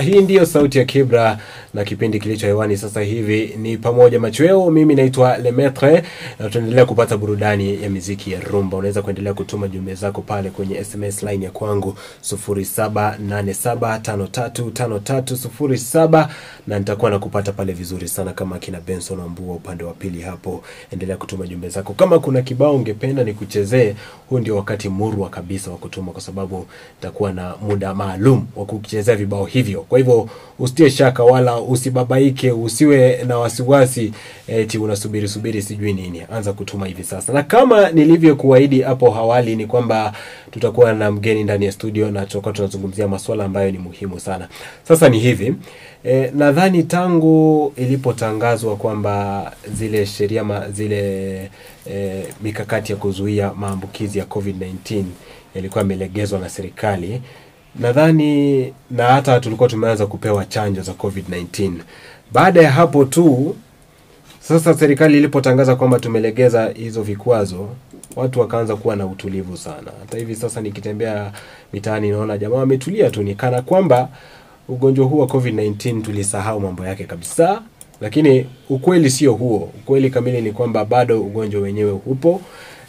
Hii ndiyo sauti ya Kibra na kipindi kilicho hewani sasa hivi ni pamoja machweo. Mimi naitwa Lemetre na tunaendelea kupata burudani ya miziki ya rumba. Unaweza kuendelea kutuma jumbe zako pale kwenye SMS line ya kwangu 0787535307 na nitakuwa nakupata pale vizuri sana kama kina Benson Wambua upande wa pili hapo. Endelea kutuma jumbe zako. Kama kuna kibao ungependa nikuchezee, huu ndio wakati murwa kabisa wa kutuma, kwa sababu nitakuwa na muda maalum wa kukuchezea vibao hivyo. Kwa hivyo usitie shaka wala usibabaike, usiwe na wasiwasi eti unasubiri subiri sijui nini. Anza kutuma hivi sasa, na kama nilivyokuahidi hapo awali ni kwamba tutakuwa na mgeni ndani ya studio na tutakuwa tunazungumzia masuala ambayo ni muhimu sana. Sasa ni hivi e, nadhani tangu ilipotangazwa kwamba zile sheria ma, zile e, mikakati ya kuzuia maambukizi ya COVID-19 yalikuwa yamelegezwa na serikali nadhani na hata tulikuwa tumeanza kupewa chanjo za COVID-19. Baada ya hapo tu sasa serikali ilipotangaza kwamba tumelegeza hizo vikwazo, watu wakaanza kuwa na utulivu sana. Hata hivi sasa nikitembea mitaani naona jamaa wametulia tu, nikana kwamba ugonjwa huu wa COVID-19 tulisahau mambo yake kabisa. Lakini ukweli sio huo. Ukweli kamili ni kwamba bado ugonjwa wenyewe upo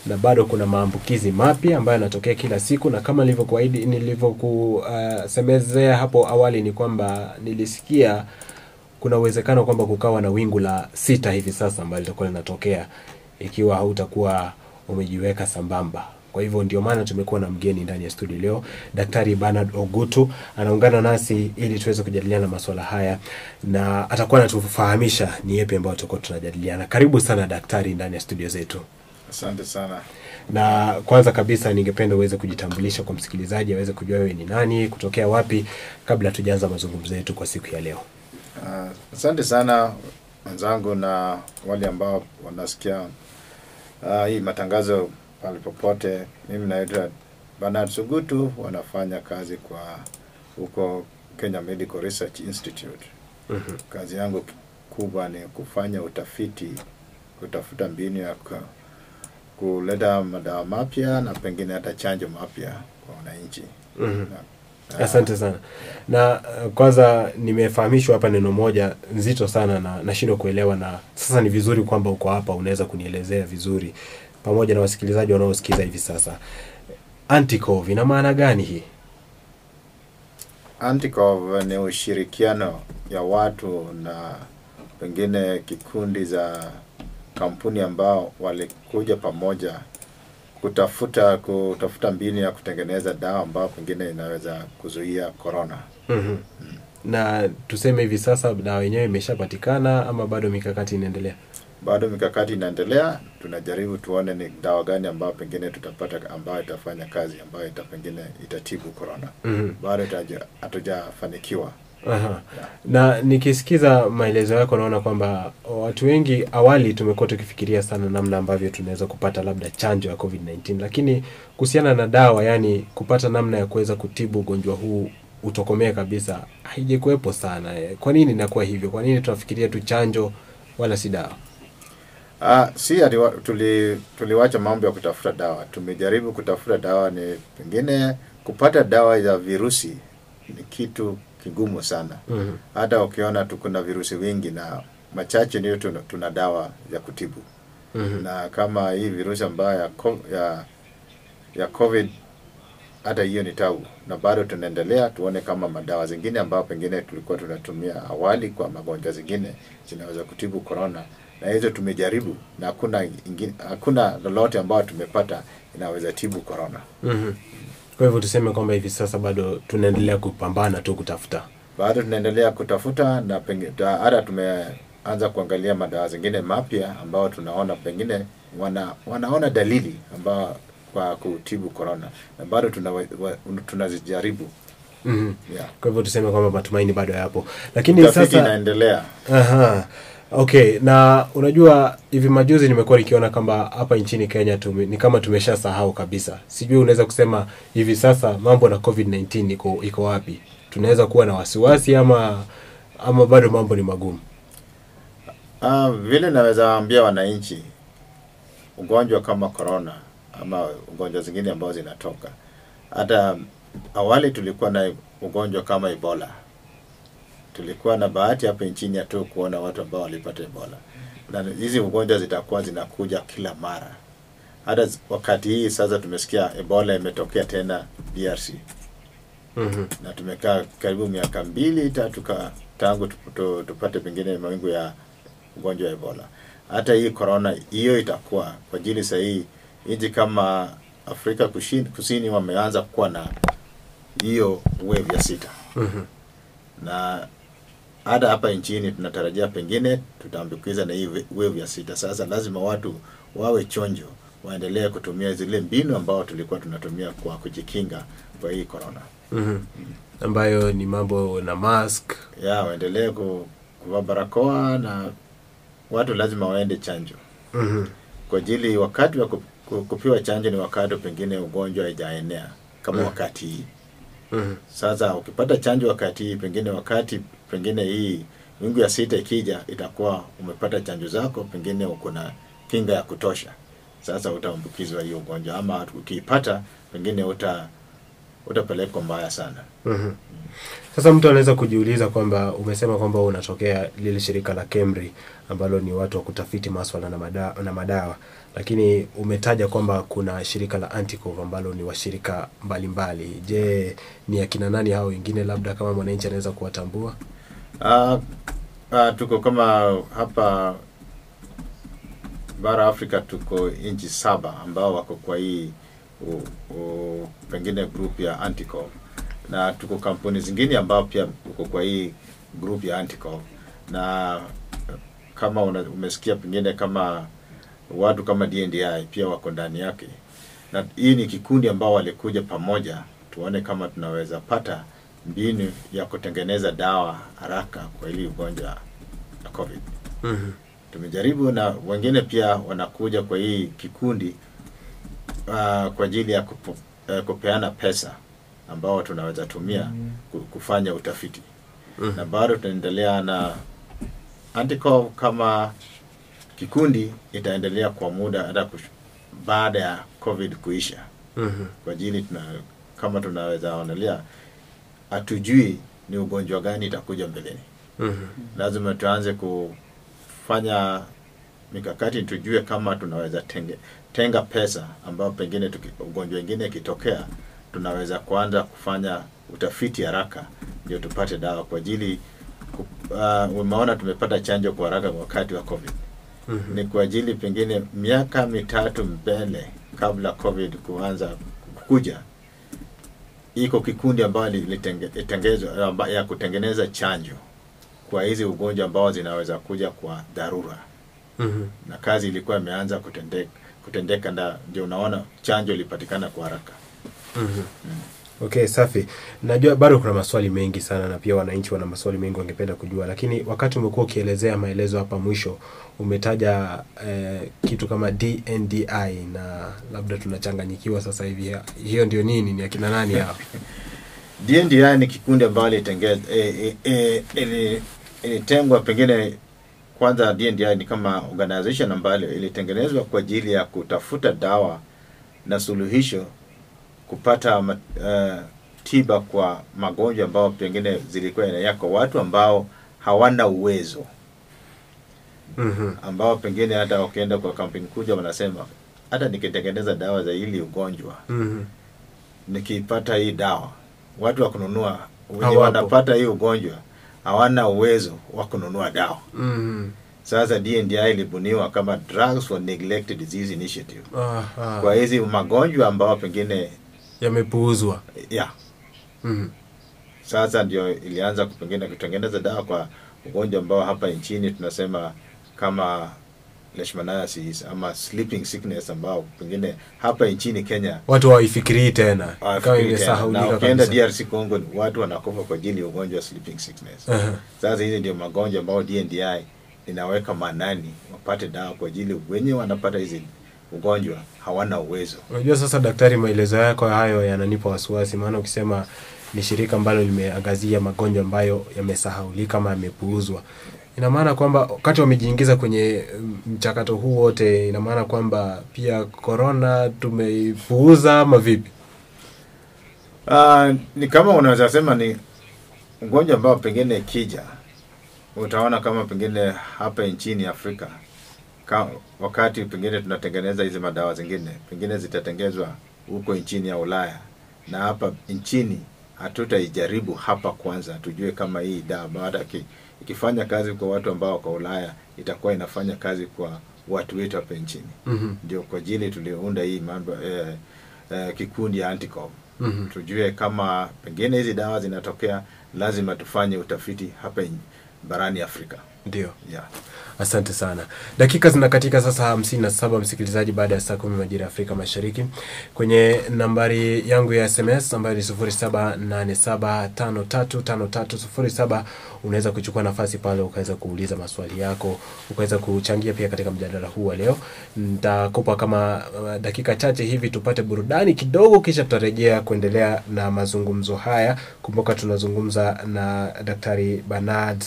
na bado kuna maambukizi mapya ambayo yanatokea kila siku, na kama nilivyokuahidi nilivyokusemezea uh, hapo awali ni kwamba nilisikia kuna uwezekano kwamba kukawa na wingu la sita hivi sasa ambalo litakuwa linatokea ikiwa hautakuwa umejiweka sambamba. Kwa hivyo ndio maana tumekuwa na mgeni ndani ya studio leo, Daktari Bernard Ogutu anaungana nasi ili tuweze kujadiliana masuala haya, na atakuwa anatufahamisha ni yepi ambayo tutakuwa tunajadiliana. Karibu sana daktari ndani ya studio zetu. Asante sana. Na kwanza kabisa ningependa uweze kujitambulisha kwa msikilizaji aweze kujua wewe ni nani, kutokea wapi, kabla tujaanza mazungumzo yetu kwa siku ya leo. Uh, asante sana wenzangu na wale ambao wanasikia uh, hii matangazo pale popote. Mimi naitwa Bernard Sugutu, wanafanya kazi kwa huko Kenya Medical Research Institute. Mhm. Kazi yangu kubwa ni kufanya utafiti, kutafuta mbinu ya kuleta madawa mapya na pengine hata chanjo mapya kwa wananchi. mm -hmm. Asante sana. Na uh, kwanza nimefahamishwa hapa neno moja nzito sana na nashindwa kuelewa, na sasa ni vizuri kwamba uko hapa, unaweza kunielezea vizuri pamoja na wasikilizaji wanaosikiza hivi sasa. Anticov ina maana gani hii? Anticov ni ushirikiano ya watu na pengine kikundi za kampuni ambao walikuja pamoja kutafuta kutafuta mbinu ya kutengeneza dawa ambayo pengine inaweza kuzuia corona. Mhm. Na tuseme hivi sasa dawa yenyewe imeshapatikana ama bado mikakati inaendelea? Bado mikakati inaendelea, tunajaribu tuone ni dawa gani ambayo pengine tutapata ambayo itafanya kazi ambayo ita pengine itatibu korona. mm-hmm. Bado hatujafanikiwa. Aha. Na nikisikiza maelezo yako naona kwamba watu wengi awali tumekuwa tukifikiria sana namna ambavyo tunaweza kupata labda chanjo ya COVID-19, lakini kuhusiana na dawa, yani kupata namna ya kuweza kutibu ugonjwa huu utokomee kabisa, haijakuwepo sana. Kwa nini inakuwa hivyo? Kwa nini tunafikiria tu chanjo wala si dawa? Uh, si ati tuli mambo ya kutafuta dawa. Tumejaribu kutafuta dawa, ni pengine kupata dawa ya virusi ni kitu kigumu sana. Mhm. Hata ukiona tu kuna virusi wingi na machache ndio tuna, tuna dawa ya kutibu. Mhm. Na kama hii virusi ambayo ya, ya ya COVID hata hiyo ni tau na bado tunaendelea tuone kama madawa zingine ambayo pengine tulikuwa tunatumia awali kwa magonjwa zingine zinaweza kutibu corona, na hizo tumejaribu na hakuna hakuna lolote ambayo tumepata inaweza tibu corona. Mhm. Kwa hivyo tuseme kwamba hivi sasa bado tunaendelea kupambana tu kutafuta. Bado tunaendelea kutafuta na hata tumeanza kuangalia madawa zingine mapya ambao tunaona pengine wana, wanaona dalili ambao kwa kutibu corona, na bado tuna, tunazijaribu Mhm. yeah. Kwa hivyo tuseme kwamba matumaini bado yapo, lakini sasa inaendelea. Aha. Okay, na unajua hivi majuzi nimekuwa nikiona kwamba hapa nchini Kenya tumi, ni kama tumeshasahau kabisa. Sijui unaweza kusema hivi sasa mambo na COVID-19 iko iko wapi? Tunaweza kuwa na wasiwasi ama ama bado mambo ni magumu? Uh, vile naweza ambia wananchi ugonjwa kama corona ama ugonjwa zingine ambazo zinatoka, hata awali tulikuwa na ugonjwa kama Ebola tulikuwa na bahati hapa nchini ya tu kuona watu ambao walipata Ebola, na hizi ugonjwa zitakuwa zinakuja kila mara. Hata wakati hii sasa tumesikia Ebola imetokea tena DRC Mhm. na tumekaa karibu miaka mbili tatu ka, tangu tu- tu- tupate pengine mawingu ya ugonjwa wa Ebola. Hata hii corona hiyo itakuwa kwa ajili sahii nchi kama Afrika Kusini, Kusini wameanza kuwa na hiyo wave ya sita Mhm. na hata hapa nchini tunatarajia pengine tutaambukiza na hii wave ya sita. Sasa lazima watu wawe chonjo, waendelee kutumia zile mbinu ambao tulikuwa tunatumia kwa kujikinga kwa hii corona. Mhm. ambayo ni mambo na mask ya waendelee kuvaa barakoa na watu lazima waende chanjo Mhm. kwa ajili wakati wa ku- ku- chanjo ni wakati pengine ugonjwa haijaenea kama Mm. wakati hii Mhm. sasa ukipata chanjo wakati hii pengine wakati pengine hii wingu ya sita ikija itakuwa umepata chanjo zako pengine uko na kinga ya kutosha sasa utaambukizwa hiyo ugonjwa ama ukiipata pengine uta utapelekwa mbaya sana Mhm. Sasa mtu anaweza kujiuliza kwamba umesema kwamba unatokea lile shirika la KEMRI ambalo ni watu wa kutafiti maswala na madawa, na madawa lakini umetaja kwamba kuna shirika la Anticov ambalo ni washirika mbalimbali. Je, ni akina nani hao wengine, labda kama mwananchi anaweza kuwatambua? Uh, uh, tuko kama hapa bara Afrika tuko nchi saba ambao wako kwa hii u, u, pengine group ya Anticov na tuko kampuni zingine ambao pia uko kwa hii group ya Anticov na kama una, umesikia pengine kama watu kama DNDi pia wako ndani yake, na hii ni kikundi ambao walikuja pamoja, tuone kama tunaweza pata mbinu ya kutengeneza dawa haraka kwa ili ugonjwa wa COVID. Mhm. Tumejaribu na wengine pia wanakuja kwa hii kikundi uh, kwa ajili ya kupu, uh, kupeana pesa ambao tunaweza tumia ku- kufanya utafiti Mhm. na bado tunaendelea na Anticov kama kikundi itaendelea kwa muda hata baada ya COVID kuisha Mhm. kwa ajili tuna, kama tunaweza onelea hatujui ni ugonjwa gani itakuja mbeleni. Mhm. Lazima tuanze kufanya mikakati, tujue kama tunaweza tenge, tenga pesa ambayo pengine tuki, ugonjwa ingine ikitokea tunaweza kuanza kufanya utafiti haraka ndio tupate dawa kwa ajili uh, umeona tumepata chanjo kwa haraka wakati wa COVID Mhm. ni kwa ajili pengine miaka mitatu mbele kabla COVID kuanza kuja, iko kikundi ambayo ilitengezwa ya kutengeneza chanjo kwa hizi ugonjwa ambao zinaweza kuja kwa dharura, Mhm. na kazi ilikuwa imeanza kutendeka, kutendeka na ndio unaona chanjo ilipatikana kwa haraka. Mhm. Okay, safi. Najua bado kuna maswali mengi sana na pia wananchi wana maswali mengi wangependa kujua, lakini wakati umekuwa ukielezea maelezo hapa mwisho umetaja eh, kitu kama DNDi na labda tunachanganyikiwa sasa hivi. Hiyo ndio nini? Ni akina nani hao? DNDi ni kikundi ambayo ilitenge- eh, eh, eh, ilitengwa pengine kwanza DNDi ni kama organization ambayo ilitengenezwa kwa ajili ya kutafuta dawa na suluhisho kupata uh, tiba kwa magonjwa ambayo pengine zilikuwa yako watu ambao hawana uwezo Mhm. ambao pengine hata wakienda kwa kampuni kuja wanasema hata nikitengeneza dawa za hili ugonjwa Mhm. nikipata hii dawa watu wa kununua wenye wanapata hii ugonjwa hawana uwezo wa kununua dawa Mhm. sasa DNDi ilibuniwa kama Drugs for Neglected Disease Initiative Aha. kwa hizi magonjwa ambao pengine Yamepuuzwa. ya Mhm. sasa ndio ilianza pengine kutengeneza dawa kwa ugonjwa ambao hapa nchini tunasema kama leishmaniasis ama sleeping sickness ambao pengine hapa nchini Kenya Watu hawaifikirii tena na ukienda. DRC Congo watu wanakufa kwa ajili ya ugonjwa wa sleeping sickness. Aha. Sasa hizi ndio magonjwa ambayo DNDi inaweka manani wapate dawa kwa ajili wenye wanapata hizi ugonjwa hawana uwezo. Unajua sasa daktari, maelezo yako hayo yananipa wasiwasi, maana ukisema ni shirika ambalo limeangazia magonjwa ambayo yamesahaulika ama yamepuuzwa, ina maana kwamba wakati wamejiingiza kwenye mm, mchakato huu wote, ina maana kwamba pia korona tumeipuuza ama vipi? Uh, ni kama unaweza sema ni ugonjwa ambao pengine ikija utaona kama pengine hapa nchini Afrika ka, wakati pengine tunatengeneza hizi madawa zingine pengine zitatengenezwa huko nchini ya Ulaya na hapa nchini hatutaijaribu hapa kwanza, tujue kama hii dawa baada ki, ikifanya kazi kwa watu ambao wako Ulaya itakuwa inafanya kazi kwa watu wetu hapa nchini. Mhm. Ndio kwa ajili tuliunda hii mambo eh, eh, kikundi ya Anticom Mhm. tujue kama pengine hizi dawa zinatokea, lazima tufanye utafiti hapa barani Afrika. Ndio. Yeah. Asante sana. Dakika zinakatika sasa hamsini na saba msikilizaji, baada ya saa kumi majira ya Afrika Mashariki. Kwenye nambari yangu ya SMS ambayo ni sufuri saba nane saba tano tatu tano tatu sufuri saba unaweza kuchukua nafasi pale ukaweza kuuliza maswali yako, ukaweza kuchangia pia katika mjadala huu wa leo. Nitakupa kama uh, dakika chache hivi tupate burudani kidogo, kisha tutarejea kuendelea na mazungumzo haya. Kumbuka tunazungumza na Daktari Bernard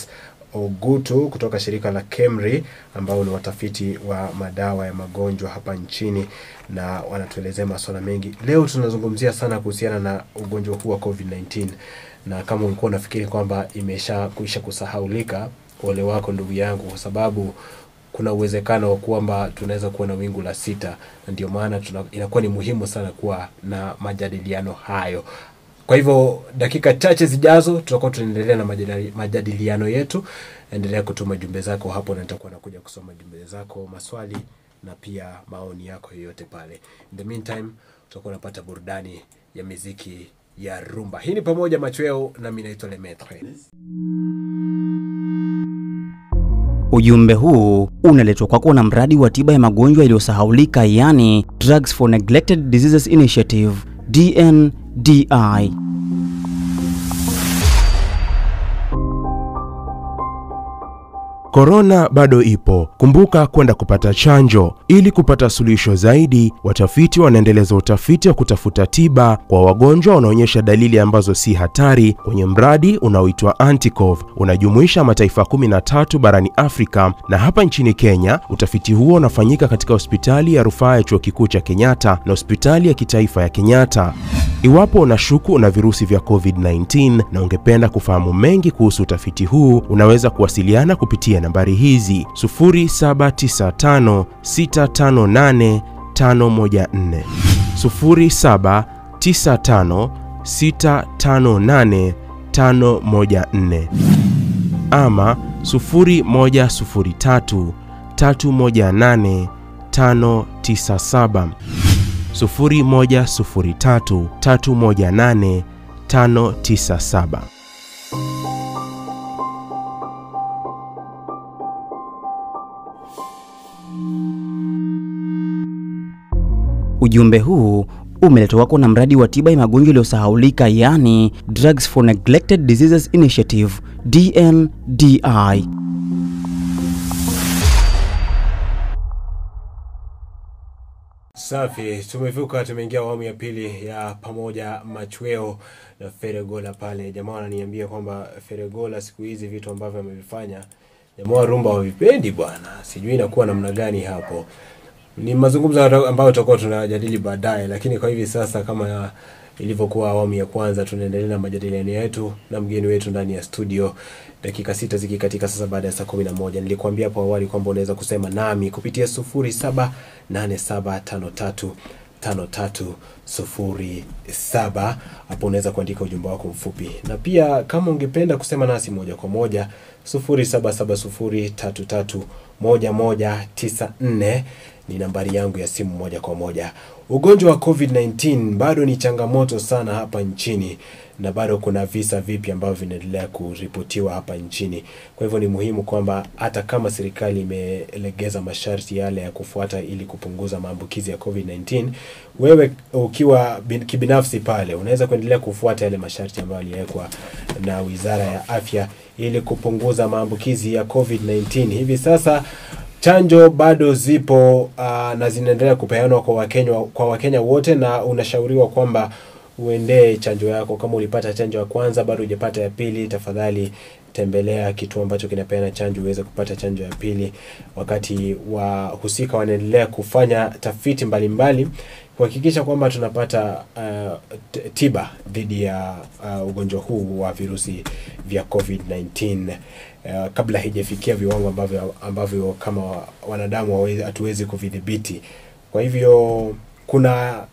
Ogutu kutoka shirika la KEMRI ambao ni watafiti wa madawa ya magonjwa hapa nchini na wanatuelezea masuala mengi. Leo tunazungumzia sana kuhusiana na ugonjwa huu wa COVID-19 na kama ulikuwa unafikiri kwamba imesha kuisha kusahaulika, ole wako ndugu yangu, kwa sababu kuna uwezekano wa kwamba tunaweza kuwa na wingu la sita, na ndio maana inakuwa ni muhimu sana kuwa na majadiliano hayo. Kwa hivyo dakika chache zijazo tutakuwa tunaendelea na majadiliano yetu. Endelea kutuma jumbe zako hapo, na nitakuwa nakuja kusoma jumbe zako, maswali na pia maoni yako yoyote pale. In the meantime, tutakuwa unapata burudani ya miziki ya rumba. Hii ni pamoja machweo, nami naitwa Lemetre. Ujumbe huu unaletwa kwako na mradi wa tiba ya magonjwa yaliyosahaulika, yani Drugs for Neglected Diseases Initiative, DNDi. Korona bado ipo. Kumbuka kwenda kupata chanjo. Ili kupata suluhisho zaidi, watafiti wanaendeleza utafiti wa kutafuta tiba kwa wagonjwa wanaonyesha dalili ambazo si hatari kwenye mradi unaoitwa Anticov. Unajumuisha mataifa 13 barani Afrika na hapa nchini Kenya. Utafiti huo unafanyika katika hospitali ya rufaa ya chuo kikuu cha Kenyatta na hospitali ya kitaifa ya Kenyatta. Iwapo unashuku una virusi vya COVID-19 na ungependa kufahamu mengi kuhusu utafiti huu, unaweza kuwasiliana kupitia nambari hizi 0795658514, 0795658514 ama 0103318597 0103318597. Ujumbe huu umeletwa kwako na mradi wa tiba ya magonjwa iliyosahaulika yani Drugs for Neglected Diseases Initiative, DNDi. Safi, tumevuka, tumeingia awamu ya pili ya pamoja machweo na Feregola pale. Jamaa wananiambia kwamba Feregola siku hizi vitu ambavyo amevifanya jamaa rumba wavipendi bwana, sijui inakuwa namna gani hapo. Ni mazungumzo ambayo tutakuwa tunajadili baadaye, lakini kwa hivi sasa kama ilivyokuwa awamu ya kwanza, tunaendelea na majadiliano yetu na mgeni wetu ndani ya studio, dakika sita zikikatika sasa baada ya saa kumi na moja. Nilikuambia hapo awali kwamba unaweza kusema nami kupitia sufuri saba nane saba tano tatu tano tatu sufuri saba. Hapo unaweza kuandika ujumbe wako mfupi, na pia kama ungependa kusema nasi moja kwa moja sufuri saba saba sufuri tatu tatu moja moja tisa nne ni nambari yangu ya simu moja kwa moja. Ugonjwa wa COVID-19 bado ni changamoto sana hapa nchini na bado kuna visa vipya ambavyo vinaendelea kuripotiwa hapa nchini. Kwa hivyo ni muhimu kwamba hata kama serikali imelegeza masharti yale ya kufuata ili kupunguza maambukizi ya COVID-19, wewe ukiwa bin, kibinafsi pale unaweza kuendelea kufuata yale masharti ambayo yaliwekwa na Wizara ya Afya ili kupunguza maambukizi ya COVID-19. Hivi sasa chanjo bado zipo uh, na zinaendelea kupeanwa kwa Wakenya kwa Wakenya wote, na unashauriwa kwamba uendee chanjo yako. Kama ulipata chanjo ya kwanza bado hujapata ya pili, tafadhali tembelea kituo ambacho kinapeana chanjo uweze kupata chanjo ya pili, wakati wahusika wanaendelea kufanya tafiti mbalimbali kuhakikisha kwamba tunapata uh, tiba dhidi ya uh, ugonjwa huu wa virusi vya COVID-19 uh, kabla haijafikia viwango ambavyo, ambavyo kama wanadamu hatuwezi kuvidhibiti. Kwa hivyo kuna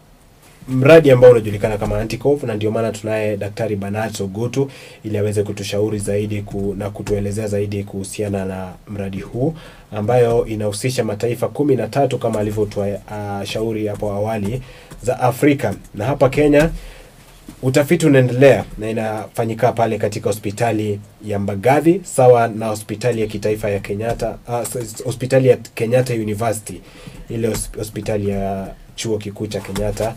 mradi ambao unajulikana kama Anticov na ndio maana tunaye Daktari Bernard Sogutu ili aweze kutushauri zaidi ku, na kutuelezea zaidi kuhusiana na mradi huu ambayo inahusisha mataifa kumi na tatu kama alivyotoa uh, hapo awali za Afrika na hapa Kenya utafiti unaendelea na inafanyika pale katika hospitali ya Mbagathi sawa na hospitali ya kitaifa ya Kenyatta uh, hospitali ya Kenyatta University ile hospitali ya chuo kikuu cha Kenyatta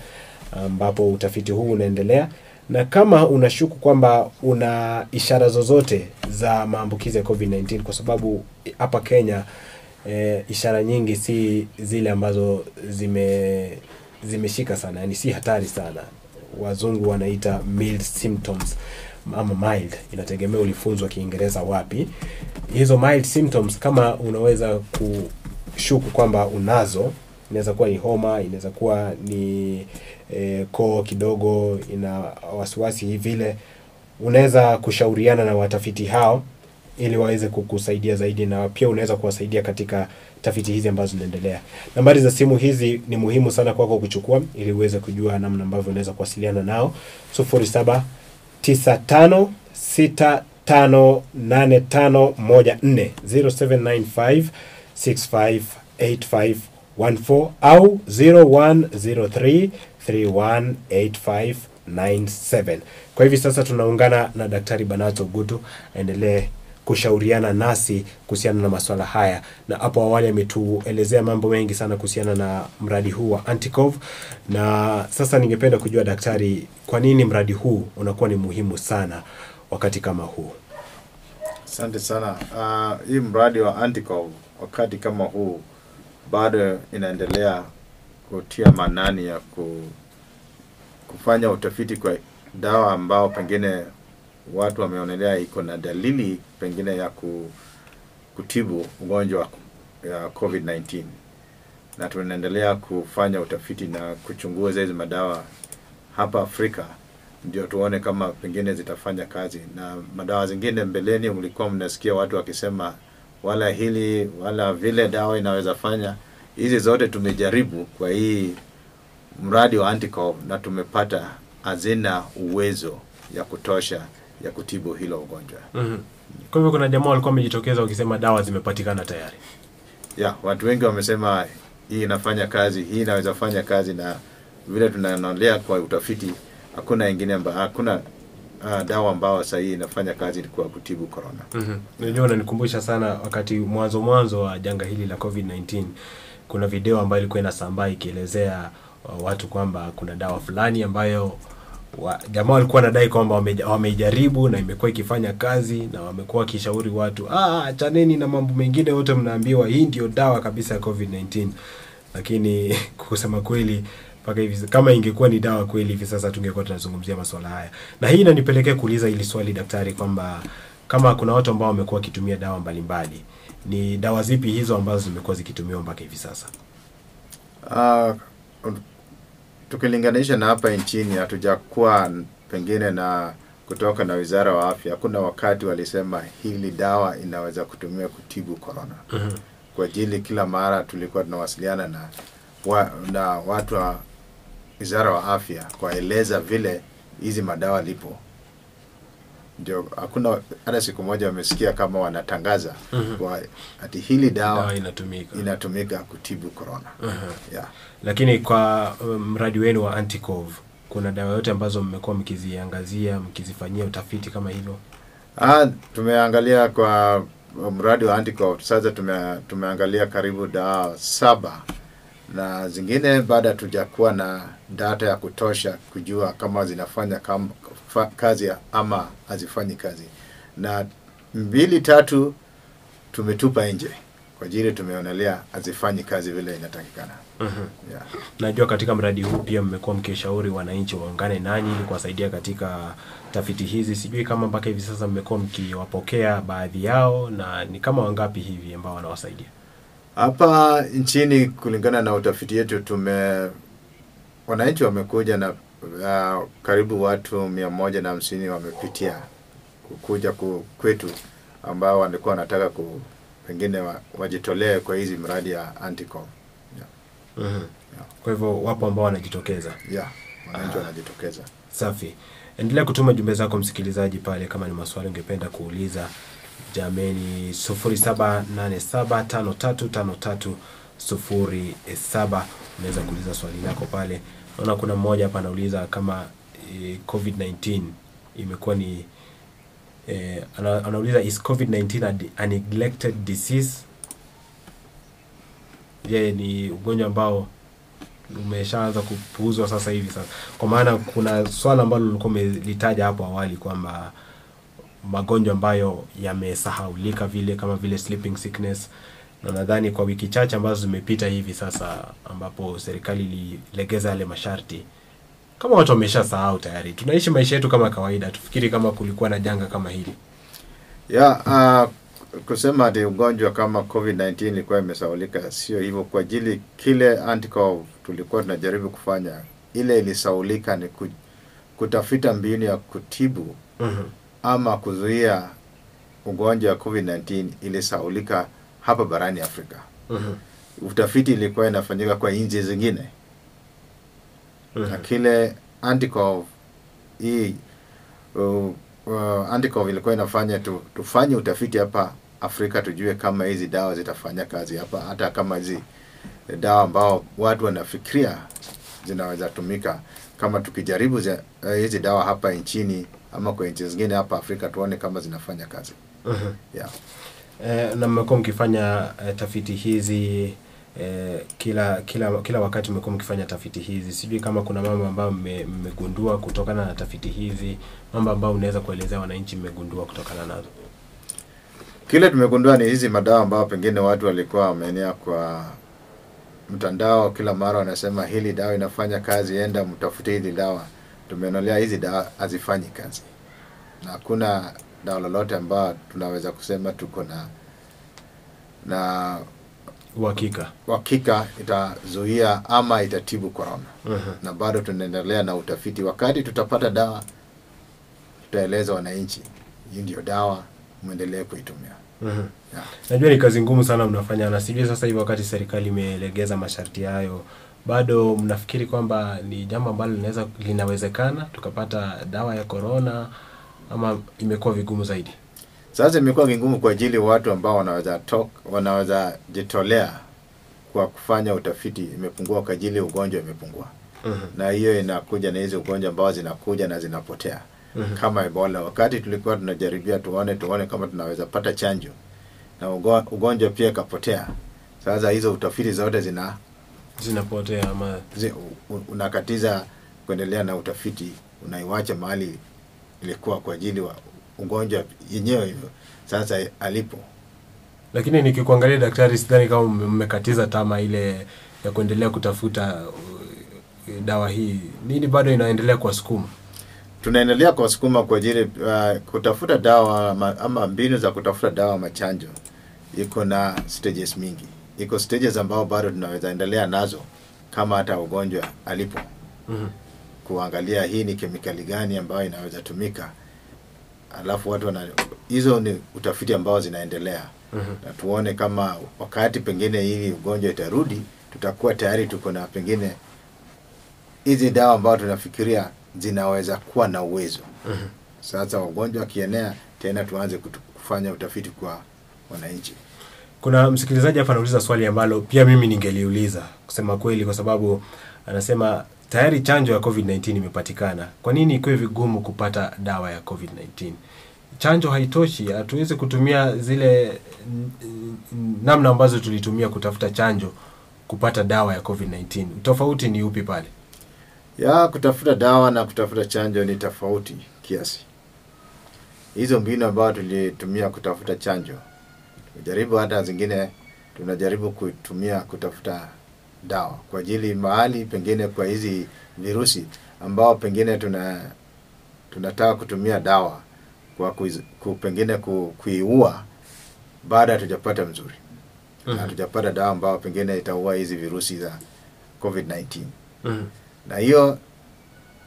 ambapo utafiti huu unaendelea. Na kama unashuku kwamba una ishara zozote za maambukizi ya COVID-19 kwa sababu hapa Kenya eh, ishara nyingi si zile ambazo zime zimeshika sana yani si hatari sana wazungu wanaita mild symptoms ama mild. Inategemea ulifunzwa kiingereza wapi. Hizo mild symptoms kama unaweza kushuku kwamba unazo inaweza kuwa ni homa inaweza kuwa ni e, koo kidogo ina wasiwasi hivi vile unaweza kushauriana na watafiti hao ili waweze kukusaidia zaidi na pia unaweza kuwasaidia katika tafiti hizi ambazo zinaendelea. Nambari za simu hizi ni muhimu sana kwako kuchukua ili uweze kujua namna ambavyo unaweza kuwasiliana nao. 07 95 658514 0795 658514 au 0103 318597. Kwa hivi sasa tunaungana na Daktari Banato Gutu aendelee kushauriana nasi kuhusiana na masuala haya, na hapo awali ametuelezea mambo mengi sana kuhusiana na mradi huu wa Anticov, na sasa ningependa kujua daktari, kwa nini mradi huu unakuwa ni muhimu sana wakati kama huu? Asante sana. Uh, hii mradi wa Anticov wakati kama huu bado inaendelea kutia manani ya ku, kufanya utafiti kwa dawa ambao pengine watu wameonelea iko na dalili pengine ya kutibu ugonjwa ya COVID-19 na tunaendelea kufanya utafiti na kuchunguza hizi madawa hapa Afrika ndio tuone kama pengine zitafanya kazi. Na madawa zingine mbeleni, mlikuwa mnasikia watu wakisema wala hili wala vile dawa inaweza fanya. Hizi zote tumejaribu kwa hii mradi wa Anticov na tumepata hazina uwezo ya kutosha ya kutibu hilo ugonjwa. mm Kwa hivyo kuna jamaa walikuwa wamejitokeza wakisema dawa zimepatikana tayari. ya watu wengi wamesema hii inafanya kazi, hii inaweza fanya kazi, na vile tunaonelea kwa utafiti, hakuna ingine amba, hakuna uh, dawa ambayo sasa hii inafanya kazi kwa kutibu corona. Mhm. Unajua, unanikumbusha sana wakati mwanzo mwanzo wa janga hili la COVID-19, kuna video ambayo ilikuwa inasambaa ikielezea uh, watu kwamba kuna dawa fulani ambayo jamaa walikuwa nadai kwamba wame- wameijaribu na imekuwa ikifanya kazi na wamekuwa wakishauri watu ah, achaneni na mambo mengine yote, mnaambiwa hii ndio dawa kabisa ya COVID-19, lakini kusema kweli mpaka hivi kama ingekuwa ni dawa kweli hivi sasa tungekuwa tunazungumzia masuala haya, na hii inanipelekea kuuliza hili swali daktari, kwamba kama kuna watu ambao wamekuwa wakitumia dawa mbalimbali, ni dawa zipi hizo ambazo zimekuwa zikitumiwa mpaka hivi sasa? Uh, tukilinganisha na hapa nchini hatujakuwa pengine na kutoka na wizara wa afya, hakuna wakati walisema hili dawa inaweza kutumiwa kutibu corona. Kwa ajili kila mara tulikuwa tunawasiliana na, wa, na watu wa wizara wa afya kwaeleza vile hizi madawa lipo, ndio hakuna hata siku moja wamesikia kama wanatangaza Mhm. kwa ati hili dawa Dawa inatumika inatumika kutibu korona. mm -hmm. Yeah. Lakini kwa um, mradi wenu wa Anticov kuna dawa yote ambazo mmekuwa mkiziangazia mkizifanyia utafiti kama hivyo? Ah, tumeangalia kwa mradi wa Anticov sasa tume, tumeangalia karibu dawa saba na zingine baada hatujakuwa na data ya kutosha kujua kama zinafanya kam, fa, kazi ama hazifanyi kazi, na mbili tatu tumetupa nje kwa kwa ajili tumeonelea hazifanyi kazi vile inatakikana. Najua katika mradi huu pia mmekuwa mkishauri wananchi waungane nanyi ili kuwasaidia katika tafiti hizi. Sijui kama mpaka hivi sasa mmekuwa mkiwapokea baadhi yao, na ni kama wangapi hivi ambao wanawasaidia? Hapa nchini kulingana na utafiti yetu tume wananchi wamekuja na uh, karibu watu mia moja na hamsini wamepitia kuja ku, kwetu ambao walikuwa wanataka ku pengine wa, wajitolee kwa hizi mradi ya Anticom. Yeah. Kwa hivyo wapo ambao wanajitokeza. Yeah. Wananchi wanajitokeza. Safi, endelea kutuma jumbe zako msikilizaji pale, kama ni maswali ungependa kuuliza. Jameni, sufuri saba nane saba tano tatu tano tatu sufuri saba unaweza kuuliza swali lako pale. Naona kuna mmoja hapa anauliza kama eh, COVID-19 imekuwa ni eh, ana, anauliza is COVID-19 a, a neglected disease? Je, ni ugonjwa ambao umeshaanza kupuuzwa sasa hivi sasa, kwa maana kuna swala ambalo ulikuwa umelitaja hapo awali kwamba magonjwa ambayo yamesahaulika vile kama vile sleeping sickness, na nadhani kwa wiki chache ambazo zimepita hivi sasa, ambapo serikali ililegeza yale masharti, kama watu wameshasahau tayari, tunaishi maisha yetu kama kawaida, tufikiri kama kulikuwa na janga kama hili. Yeah, uh, kusema ati ugonjwa kama COVID-19 ilikuwa imesaulika, sio hivyo. Kwa ajili kile Anticov tulikuwa tunajaribu kufanya, ile ilisaulika ni ku, kutafuta mbinu ya kutibu Mhm. ama kuzuia ugonjwa wa COVID-19 ilisaulika hapa barani Afrika. Mhm. Utafiti ilikuwa inafanyika kwa nchi zingine na Mhm. kile Anticov hii uh, uh, Anticov ilikuwa inafanya tu, tufanye utafiti hapa Afrika tujue kama hizi dawa zitafanya kazi hapa, hata kama hizi dawa ambao watu wanafikiria zinaweza tumika, kama tukijaribu uh, hizi dawa hapa nchini ama kwa nchi zingine hapa Afrika tuone kama zinafanya kazi Mhm. yeah. Eh, na mmekuwa mkifanya eh, tafiti hizi eh, kila kila kila wakati mmekuwa mkifanya tafiti hizi. Sijui kama kuna mambo ambayo mmegundua kutokana na tafiti hizi, mambo ambayo unaweza kuelezea wananchi mmegundua kutokana nazo. Kile tumegundua ni hizi madawa ambayo pengine watu walikuwa wameenea kwa mtandao, kila mara wanasema hili dawa inafanya kazi, enda mtafute hili dawa. Tumeonelea hizi dawa hazifanyi kazi, na hakuna dawa lolote ambayo tunaweza kusema tuko na na Uhakika. uhakika itazuia ama itatibu korona. uh -huh. na bado tunaendelea na utafiti. Wakati tutapata dawa, tutaeleza wananchi, hii ndio dawa, mwendelee kuitumia. Mhm. Yeah. Najua ni kazi ngumu sana mnafanya, na sijui sasa hivi wakati serikali imelegeza masharti hayo, bado mnafikiri kwamba ni jambo ambalo linaweza linawezekana tukapata dawa ya corona, ama imekuwa vigumu zaidi? Sasa imekuwa vigumu kwa ajili watu ambao wanaweza talk, wanaweza jitolea kwa kufanya utafiti imepungua kwa ajili ugonjwa imepungua, Mhm. na hiyo inakuja na hizi ugonjwa ambao zinakuja na zinapotea Mhm. kama Ebola. Wakati tulikuwa tunajaribia tuone tuone kama tunaweza pata chanjo na ugonjwa pia ikapotea. Sasa hizo utafiti zote zina Zinapotea ama zi, unakatiza kuendelea na utafiti, unaiwacha mahali ilikuwa kwa ajili wa ugonjwa yenyewe hivyo sasa alipo lakini nikikuangalia daktari, sidhani kama mmekatiza tama ile ya kuendelea kutafuta uh, dawa hii. Nini bado inaendelea kuwasukuma? Tunaendelea kuwasukuma kwa ajili uh, kutafuta dawa ama, ama mbinu za kutafuta dawa machanjo. Iko na stages mingi. Iko stages ambao bado tunaweza endelea nazo kama hata ugonjwa alipo. Mhm. kuangalia hii ni kemikali gani ambayo inaweza tumika. Alafu watu wana hizo ni utafiti ambao zinaendelea. Mhm. na tuone kama wakati pengine hii ugonjwa itarudi tutakuwa tayari tuko na pengine hizi dawa ambayo tunafikiria zinaweza kuwa na uwezo Mhm. sasa wagonjwa wakienea tena tuanze kufanya utafiti kwa wananchi Kuna msikilizaji hapa anauliza swali ambalo pia mimi ningeliuliza kusema kweli, kwa sababu anasema tayari chanjo ya COVID-19 imepatikana. Kwa nini ikiwe vigumu kupata dawa ya COVID-19? Chanjo haitoshi, hatuwezi kutumia zile mm, mm, namna ambazo tulitumia kutafuta chanjo kupata dawa ya COVID-19. Tofauti ni upi pale? Ya kutafuta dawa na kutafuta chanjo ni tofauti kiasi. Hizo mbinu ambayo tulitumia kutafuta chanjo. Tumejaribu hata zingine tunajaribu kutumia kutafuta dawa. Kwa ajili mahali pengine kwa hizi virusi ambao pengine tuna tunataka kutumia dawa kwa kuiz, ku, pengine ku, kuiua baada hatujapata mzuri. Mhm. hatujapata dawa ambao pengine itaua hizi virusi za COVID-19 Mhm. Na hiyo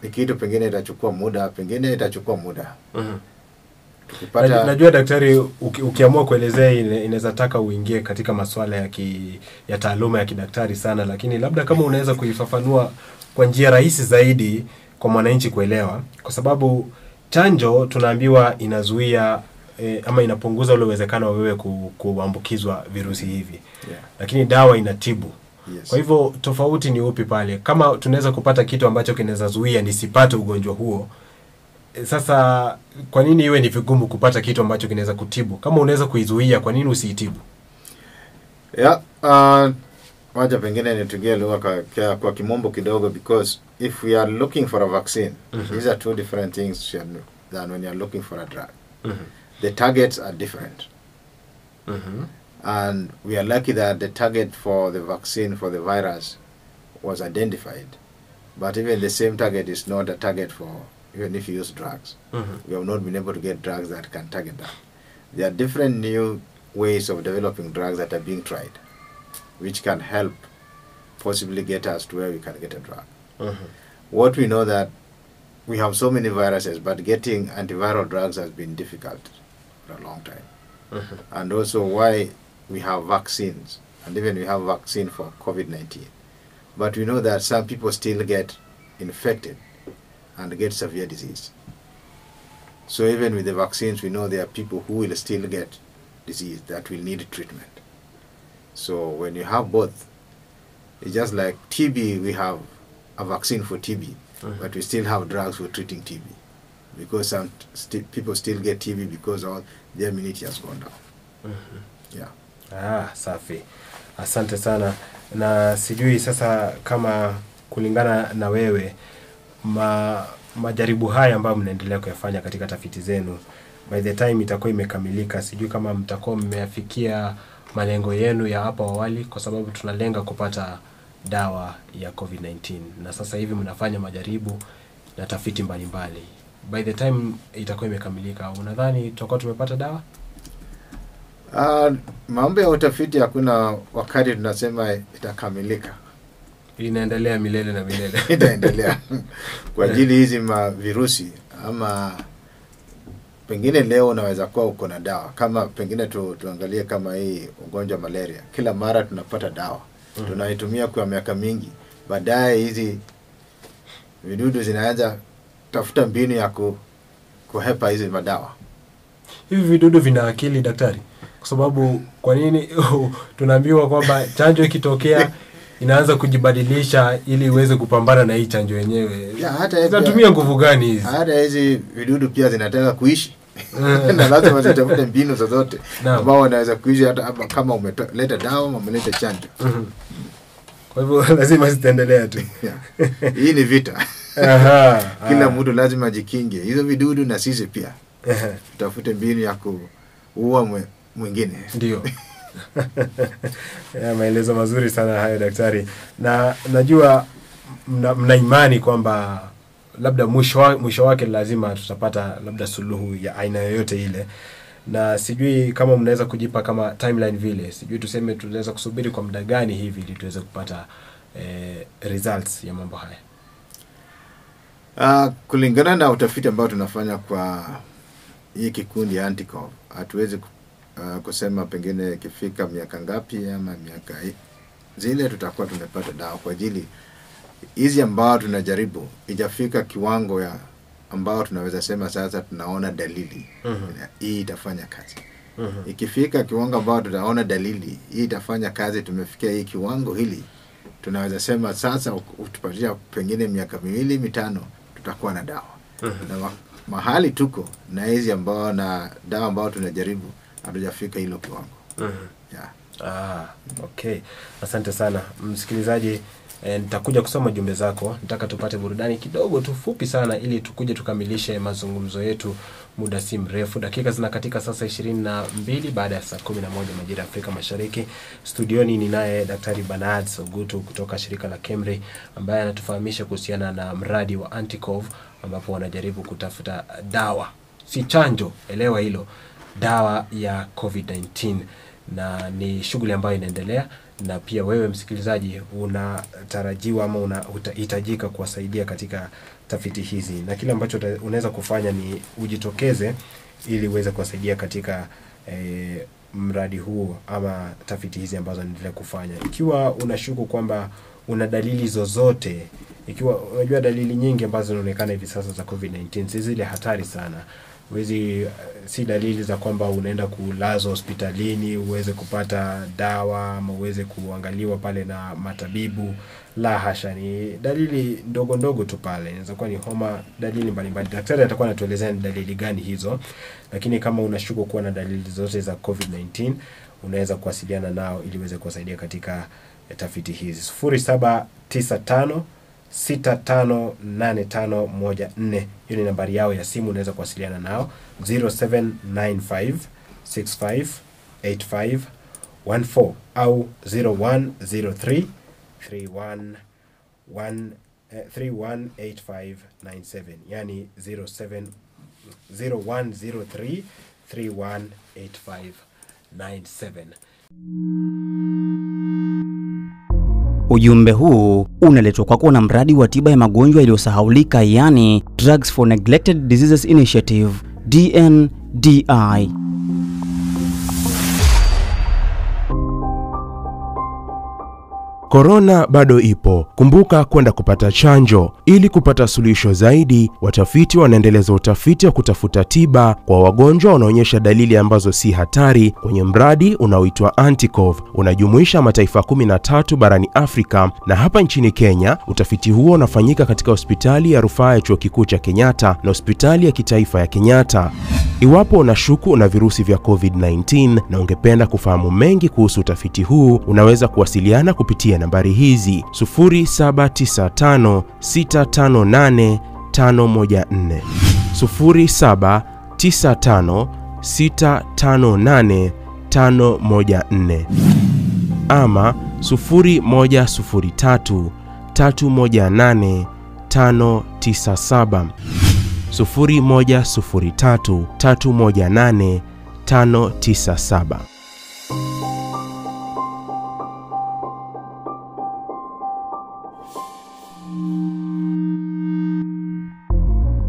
ni kitu pengine itachukua muda, pengine itachukua muda Mhm. Na- tukipata Najua daktari, uki, ukiamua kuelezea inaweza taka uingie katika masuala ya ki, ya taaluma ya kidaktari sana, lakini labda kama unaweza kuifafanua kwa njia rahisi zaidi kwa mwananchi kuelewa, kwa sababu chanjo tunaambiwa inazuia e, ama inapunguza ule uwezekano wa wewe ku, kuambukizwa virusi hivi, yeah, lakini dawa inatibu. Yes. Kwa hivyo tofauti ni upi pale? Kama tunaweza kupata kitu ambacho kinaweza zuia nisipate ugonjwa huo, e, sasa kwa nini iwe ni vigumu kupata kitu ambacho kinaweza kutibu? Kama unaweza kuizuia, kwa nini usiitibu? Yeah, uh, wacha pengine nitungie lugha kwa, kwa, kwa kimombo kidogo because if we are looking for a vaccine Mhm. these are two different things than when you are looking for a drug the targets are different and we are lucky that the target for the vaccine for the virus was identified but even the same target is not a target for even if you use drugs mm-hmm. we have not been able to get drugs that can target that. There are different new ways of developing drugs that are being tried, which can help possibly get us to where we can get a drug. Mm-hmm. What we know that we have so many viruses, but getting antiviral drugs has been difficult for a long time. Mm-hmm. And also why we have vaccines, and even we have vaccine for COVID-19. But we know that some people still get infected and get severe disease. So even with the vaccines, we know there are people who will still get disease that will need treatment. So when you have both, it's just like TB, we have a vaccine for TB, uh-huh. but we still have drugs for treating TB because some st- people still get TB because all their immunity has gone down. Uh-huh. Yeah. Ah, safi, asante sana. Na sijui sasa kama kulingana na wewe ma, majaribu haya ambayo mnaendelea kuyafanya katika tafiti zenu, by the time itakuwa imekamilika, sijui kama mtakuwa mmeafikia malengo yenu ya hapo awali, kwa sababu tunalenga kupata dawa ya COVID-19 na sasa hivi mnafanya majaribu na tafiti mbalimbali. By the time itakuwa imekamilika, unadhani tutakuwa tumepata dawa? Uh, mambo ya utafiti hakuna wakati tunasema itakamilika. Inaendelea milele na milele. itaendelea. Kwa ajili hizi mavirusi ama pengine leo unaweza kuwa uko na dawa. Kama pengine tu, tuangalie kama hii ugonjwa malaria. Kila mara tunapata dawa. Mm. tunaitumia kwa miaka mingi. Baadaye hizi vidudu zinaanza tafuta mbinu ya ku, kuhepa hizi madawa. Hivi vidudu vina akili daktari kwa sababu kwa nini tunaambiwa kwamba chanjo ikitokea inaanza kujibadilisha ili iweze kupambana na hii chanjo yenyewe. Zinatumia nguvu gani hizi? Hata hizi vidudu pia zinataka kuishi. Na lazima zitafute mbinu zozote ambao wanaweza kuishi hata kama umeleta dawa ama umeleta chanjo. Mhm. kwa hivyo lazima zitaendelea tu. Hii ni vita. Aha, kila ah. mtu lazima ajikinge. Hizo vidudu na sisi pia. Tutafute mbinu ya kuua mwingine. Ndio. Ya, maelezo mazuri sana hayo daktari. Na najua mna, mna imani kwamba labda mwisho, wa, mwisho wake lazima tutapata labda suluhu ya aina yoyote ile. Na sijui kama mnaweza kujipa kama timeline vile. Sijui tuseme tunaweza kusubiri kwa muda gani hivi ili tuweze kupata eh, results ya mambo haya. Uh, kulingana na utafiti ambao tunafanya kwa hii kikundi ya Anticov hatuwezi uh, kusema pengine ikifika miaka ngapi ama miaka zile tutakuwa tumepata dawa kwa ajili hizi ambao tunajaribu ijafika kiwango ya ambao tunaweza sema sasa tunaona dalili Mhm. hii itafanya kazi Mhm. ikifika kiwango ambao tutaona dalili hii itafanya kazi tumefikia hii kiwango hili tunaweza sema sasa utupatia pengine miaka miwili mitano tutakuwa na dawa Mhm. na ma, mahali tuko na hizi ambao na dawa ambao tunajaribu hatujafika hilo kiwango Mhm. yeah. Ah, okay. Asante sana msikilizaji. E, nitakuja kusoma jumbe zako. Nataka tupate burudani kidogo tu fupi sana, ili tukuje tukamilishe mazungumzo yetu muda si mrefu. Dakika zinakatika sasa ishirini na mbili baada ya saa kumi na moja majira ya Afrika Mashariki. Studioni ninaye Daktari Banard Sogutu kutoka shirika la KEMRI ambaye anatufahamisha kuhusiana na mradi wa Anticov ambapo wanajaribu kutafuta dawa, si chanjo, elewa hilo, dawa ya COVID-19 na ni shughuli ambayo inaendelea na pia wewe msikilizaji unatarajiwa ama unahitajika kuwasaidia katika tafiti hizi, na kile ambacho unaweza kufanya ni ujitokeze ili uweze kuwasaidia katika e, mradi huu ama tafiti hizi ambazo naendelea kufanya. Ikiwa unashuku kwamba una dalili zozote, ikiwa unajua dalili nyingi ambazo zinaonekana hivi sasa za COVID-19 si zile hatari sana huwezi uh, si dalili za kwamba unaenda kulazwa hospitalini uweze kupata dawa ama uweze kuangaliwa pale na matabibu. La hasha, ni dalili ndogo ndogo tu pale, inaweza kuwa ni homa, dalili mbalimbali. Daktari atakuwa anatuelezea ni dalili gani hizo, lakini kama unashuku kuwa na dalili zote za COVID-19 unaweza kuwasiliana nao ili uweze kuwasaidia katika eh, tafiti hizi sufuri saba tisa tano 658514 hiyo ni nambari yao ya simu, unaweza kuwasiliana nao. 0795 658514 au 0103 31 eh, 318597 yani 07 0103 318597. Ujumbe huu unaletwa kwako na mradi wa tiba ya magonjwa yaliyosahaulika, yani Drugs for Neglected Diseases Initiative DNDi. Korona bado ipo. Kumbuka kwenda kupata chanjo. Ili kupata suluhisho zaidi, watafiti wanaendeleza utafiti wa kutafuta tiba kwa wagonjwa wanaonyesha dalili ambazo si hatari kwenye mradi unaoitwa Anticov. Unajumuisha mataifa 13 barani Afrika na hapa nchini Kenya. Utafiti huo unafanyika katika hospitali ya rufaa ya chuo kikuu cha Kenyatta na hospitali ya kitaifa ya Kenyatta. Iwapo unashuku una virusi vya COVID-19 na ungependa kufahamu mengi kuhusu utafiti huu, unaweza kuwasiliana kupitia nambari hizi 0795658514, 0795658514 ama 0103318597 0103318597.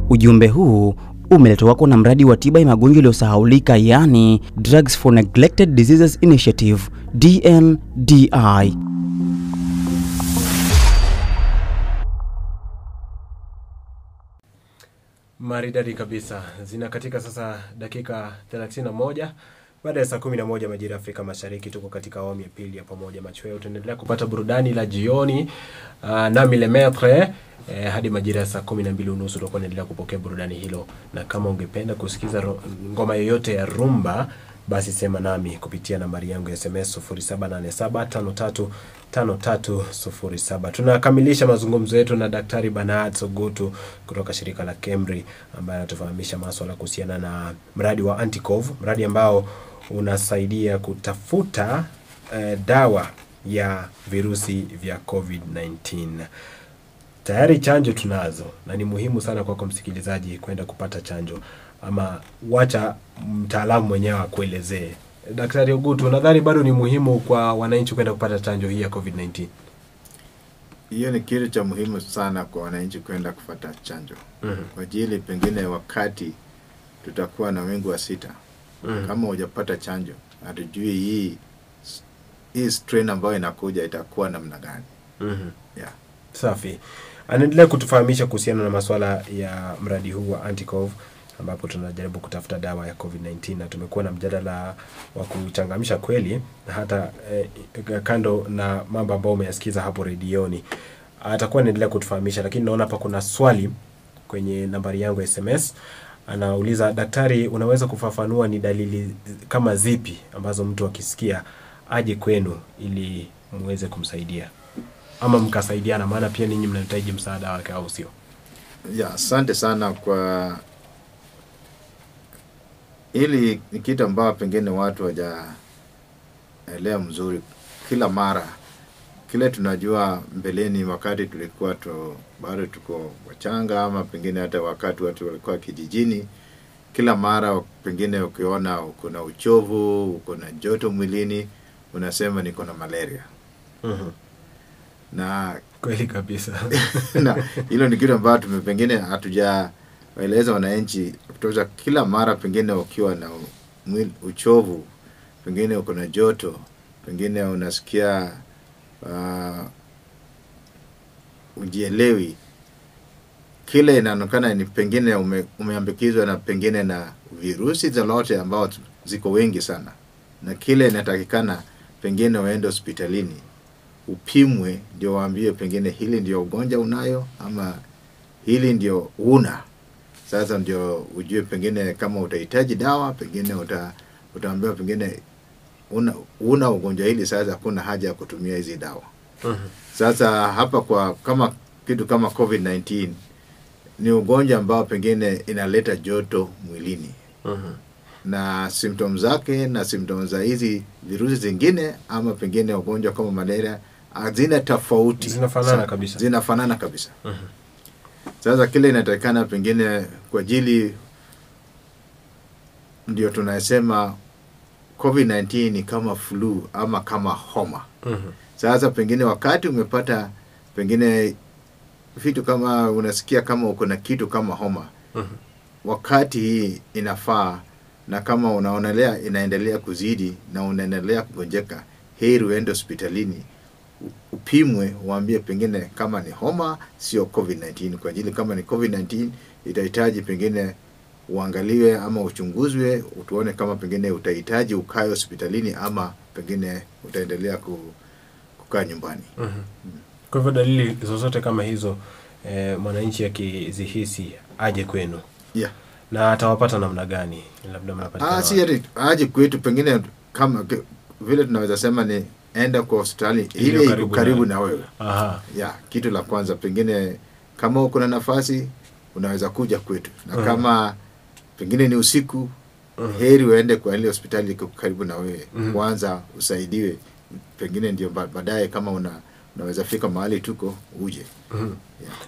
Ujumbe huu umeletwa kwako na mradi wa tiba ya magonjwa iliyosahaulika yani Drugs for Neglected Diseases Initiative DNDi. Maridadi kabisa. Zina katika sasa dakika 31 baada ya saa 11 majira ya Afrika Mashariki. Tuko katika awamu ya pili ya pamoja machweo, tunaendelea kupata burudani la jioni uh, nami le eh, hadi majira ya saa 12 unusu tutakuwa unaendelea kupokea burudani hilo, na kama ungependa kusikiza ngoma yoyote ya rumba basi sema nami kupitia nambari yangu ya SMS 0787535307. Tunakamilisha mazungumzo yetu na Daktari Bernard Sogutu kutoka shirika la KEMRI ambaye anatufahamisha maswala kuhusiana na mradi wa Anticov, mradi ambao unasaidia kutafuta eh, dawa ya virusi vya COVID-19. Tayari chanjo tunazo na ni muhimu sana kwako msikilizaji kwenda kupata chanjo, ama wacha mtaalamu mwenyewe akuelezee. Daktari Ogutu, nadhani bado ni muhimu kwa wananchi kwenda kupata chanjo hii ya COVID-19. Hiyo ni kitu cha muhimu sana kwa wananchi kwenda kufata chanjo Mhm. kwa ajili pengine wakati tutakuwa na wingu wa sita Mhm. kama hujapata chanjo, hatujui hii hii strain ambayo inakuja itakuwa namna gani. Mhm. Yeah. Safi. Anaendelea kutufahamisha kuhusiana na masuala ya mradi huu wa Anticov ambapo tunajaribu kutafuta dawa ya COVID-19 na tumekuwa na mjadala wa kuchangamsha kweli, hata eh, kando na mambo ambayo umeyasikiza hapo redioni, atakuwa anaendelea kutufahamisha, lakini naona hapa kuna swali kwenye nambari yangu ya SMS. Anauliza, daktari, unaweza kufafanua ni dalili kama zipi ambazo mtu akisikia aje kwenu ili muweze kumsaidia? Ama mkasaidiana, maana pia ninyi mnahitaji msaada wake, au sio? ya asante sana kwa hili ni kitu ambayo pengine watu hawajaelewa mzuri kila mara kile tunajua mbeleni wakati tulikuwa tu, bado tuko wachanga ama pengine hata wakati watu walikuwa kijijini kila mara pengine ukiona uko na uchovu uko na joto mwilini unasema niko na malaria Mhm. Na Kweli kabisa. na hilo ni kitu ambayo tume pengine hatujawaeleza wananchi kutosha. Kila mara pengine ukiwa na uchovu, pengine uko na joto, pengine unasikia uh, ujielewi, kile inaonekana ni pengine ume, umeambukizwa na pengine na virusi zolote ambao ziko wengi sana, na kile inatakikana pengine uende hospitalini upimwe ndio waambiwe pengine hili ndio ugonjwa unayo ama hili ndio una sasa ndio ujue pengine kama utahitaji dawa pengine uta, utaambiwa pengine una, una ugonjwa hili sasa hakuna haja ya kutumia hizi dawa Mhm. sasa hapa kwa kama kitu kama covid 19 ni ugonjwa ambao pengine inaleta joto mwilini Mhm. na symptoms zake na symptoms za hizi virusi zingine ama pengine ugonjwa kama malaria hazina tofauti Zinafanana kabisa. zinafanana kabisa Mhm. sasa kile inatakikana pengine kwa ajili ndio tunasema covid 19 ni kama flu ama kama homa Mhm. sasa pengine wakati umepata pengine vitu kama unasikia kama uko na kitu kama homa Mhm. wakati hii inafaa na kama unaonelea inaendelea kuzidi na unaendelea kugonjeka heri uende hospitalini upimwe uambie pengine kama ni homa sio covid 19 kwa ajili kama ni covid 19 itahitaji pengine uangaliwe ama uchunguzwe utuone kama pengine utahitaji ukae hospitalini ama pengine utaendelea ku, kukaa nyumbani Mhm. Kwa hivyo dalili zozote kama hizo eh, mwananchi akizihisi aje kwenu yeah. na atawapata namna gani? Labda mnapatikana Ah, si aje kwetu pengine kama vile tunaweza sema ni enda kwa hospitali ile iko karibu na- na wewe Aha. ya kitu la kwanza pengine kama uko na nafasi unaweza kuja kwetu na Aha. kama pengine ni usiku Aha. heri uende kwa ile hospitali iko karibu na wewe Mhm. kwanza usaidiwe pengine ndio baadaye kama una unaweza fika mahali tuko uje yeah.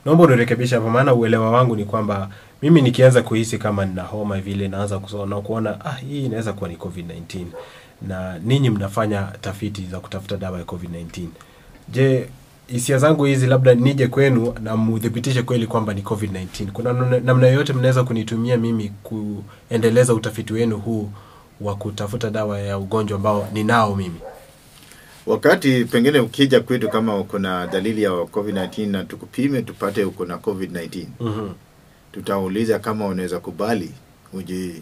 Naomba unirekebisha hapa, maana uelewa wangu ni kwamba mimi nikianza kuhisi kama nina homa vile, naanza kusona kuona ah, hii inaweza kuwa ni COVID-19 na ninyi mnafanya tafiti za kutafuta dawa ya COVID-19. Je, hisia zangu hizi labda nije kwenu na mudhibitishe kweli kwamba ni COVID-19. Kuna namna- yoyote mnaweza kunitumia mimi kuendeleza utafiti wenu huu wa kutafuta dawa ya ugonjwa ambao ninao mimi? wakati pengine ukija kwetu kama uko na dalili ya covid-19 na tukupime tupate uko na covid-19 Mhm. tutauliza kama unaweza kubali uje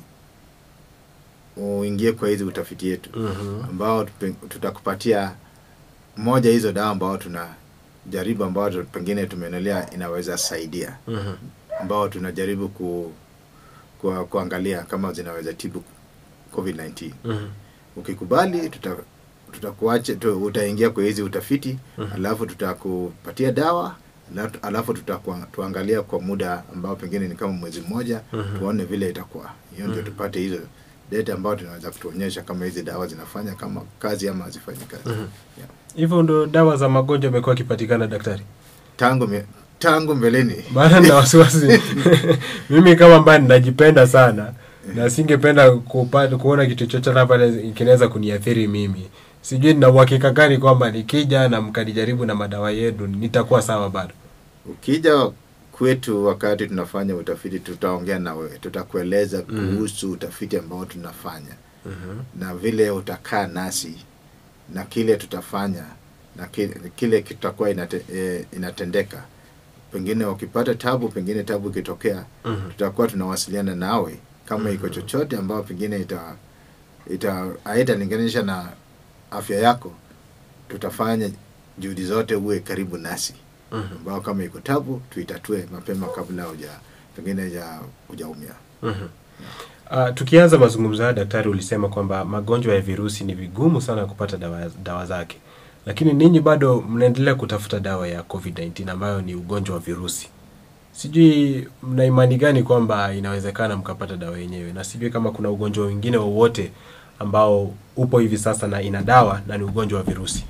uingie kwa hizi utafiti yetu Mhm. ambao tutakupatia moja hizo dawa ambao tuna jaribu ambao pengine tumeonelea inaweza saidia Mhm. ambao tunajaribu ku, ku, kuangalia kama zinaweza tibu covid-19 Mhm. ukikubali tuta tutakuacha tu, utaingia kwa hizi utafiti Mhm. alafu tutakupatia dawa alafu- tutakuangalia kwa muda ambao pengine ni kama mwezi mmoja Mhm. tuone vile itakuwa hiyo ndio Mhm. tupate hizo data ambayo tunaweza kutuonyesha kama hizi dawa zinafanya kama kazi ama hazifanyi kazi Mhm. yeah. Hivyo ndo dawa za magonjwa amekuwa akipatikana daktari? tangu me, tangu mbeleni maana na wasiwasi mimi kama ambaye ninajipenda sana na singependa kupata kuona kitu chochote hapa kinaweza kuniathiri mimi sijui nina uhakika gani kwamba nikija na mkanijaribu na madawa yenu nitakuwa sawa bado ukija kwetu wakati tunafanya utafiti tutaongea na wewe tutakueleza Mhm. kuhusu utafiti ambao tunafanya na vile utakaa nasi na kile tutafanya na kile, kile kitakuwa inate, e, inatendeka pengine ukipata tabu pengine tabu ikitokea Mhm. tutakuwa tunawasiliana nawe kama iko chochote ambao pengine ita ita haitalinganisha na afya yako tutafanya juhudi zote uwe karibu nasi Mhm. Ambao kama iko tabu tuitatue mapema kabla huja pengine ja hujaumia Mhm. Uh, tukianza mazungumzo haya daktari ulisema kwamba magonjwa ya virusi ni vigumu sana kupata dawa, dawa zake lakini ninyi bado mnaendelea kutafuta dawa ya COVID-19 ambayo ni ugonjwa wa virusi. Sijui mna imani gani kwamba inawezekana mkapata dawa yenyewe, na sijui kama kuna ugonjwa wengine wowote ambao upo hivi sasa na ina dawa na ni ugonjwa wa virusi.